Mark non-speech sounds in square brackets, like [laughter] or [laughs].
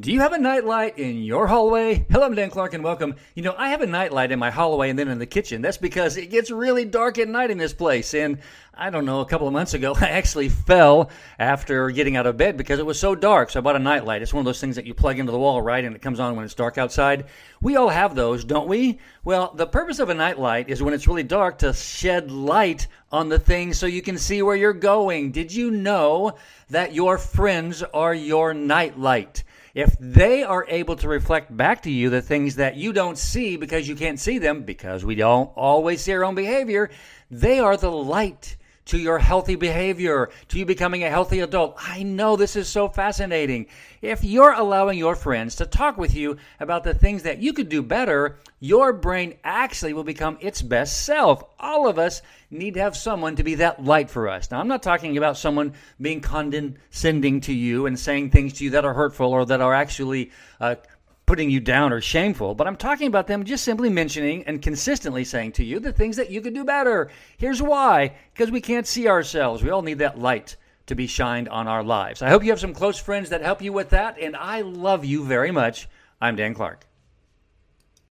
Do you have a nightlight in your hallway? Hello, I'm Dan Clark and welcome. You know, I have a nightlight in my hallway and then in the kitchen. That's because it gets really dark at night in this place. And I don't know, a couple of months ago, [laughs] I actually fell after getting out of bed because it was so dark. So I bought a nightlight. It's one of those things that you plug into the wall, right? And it comes on when it's dark outside. We all have those, don't we? Well, the purpose of a nightlight is when it's really dark to shed light on the things so you can see where you're going. Did you know that your friends are your nightlight? If they are able to reflect back to you the things that you don't see because you can't see them, because we don't always see our own behavior, they are the light to your healthy behavior, to you becoming a healthy adult. I know this is so fascinating. If you're allowing your friends to talk with you about the things that you could do better, your brain actually will become its best self. All of us need to have someone to be that light for us. Now, I'm not talking about someone being condescending to you and saying things to you that are hurtful or that are actually uh, putting you down or shameful, but I'm talking about them just simply mentioning and consistently saying to you the things that you could do better. Here's why because we can't see ourselves. We all need that light to be shined on our lives. I hope you have some close friends that help you with that, and I love you very much. I'm Dan Clark.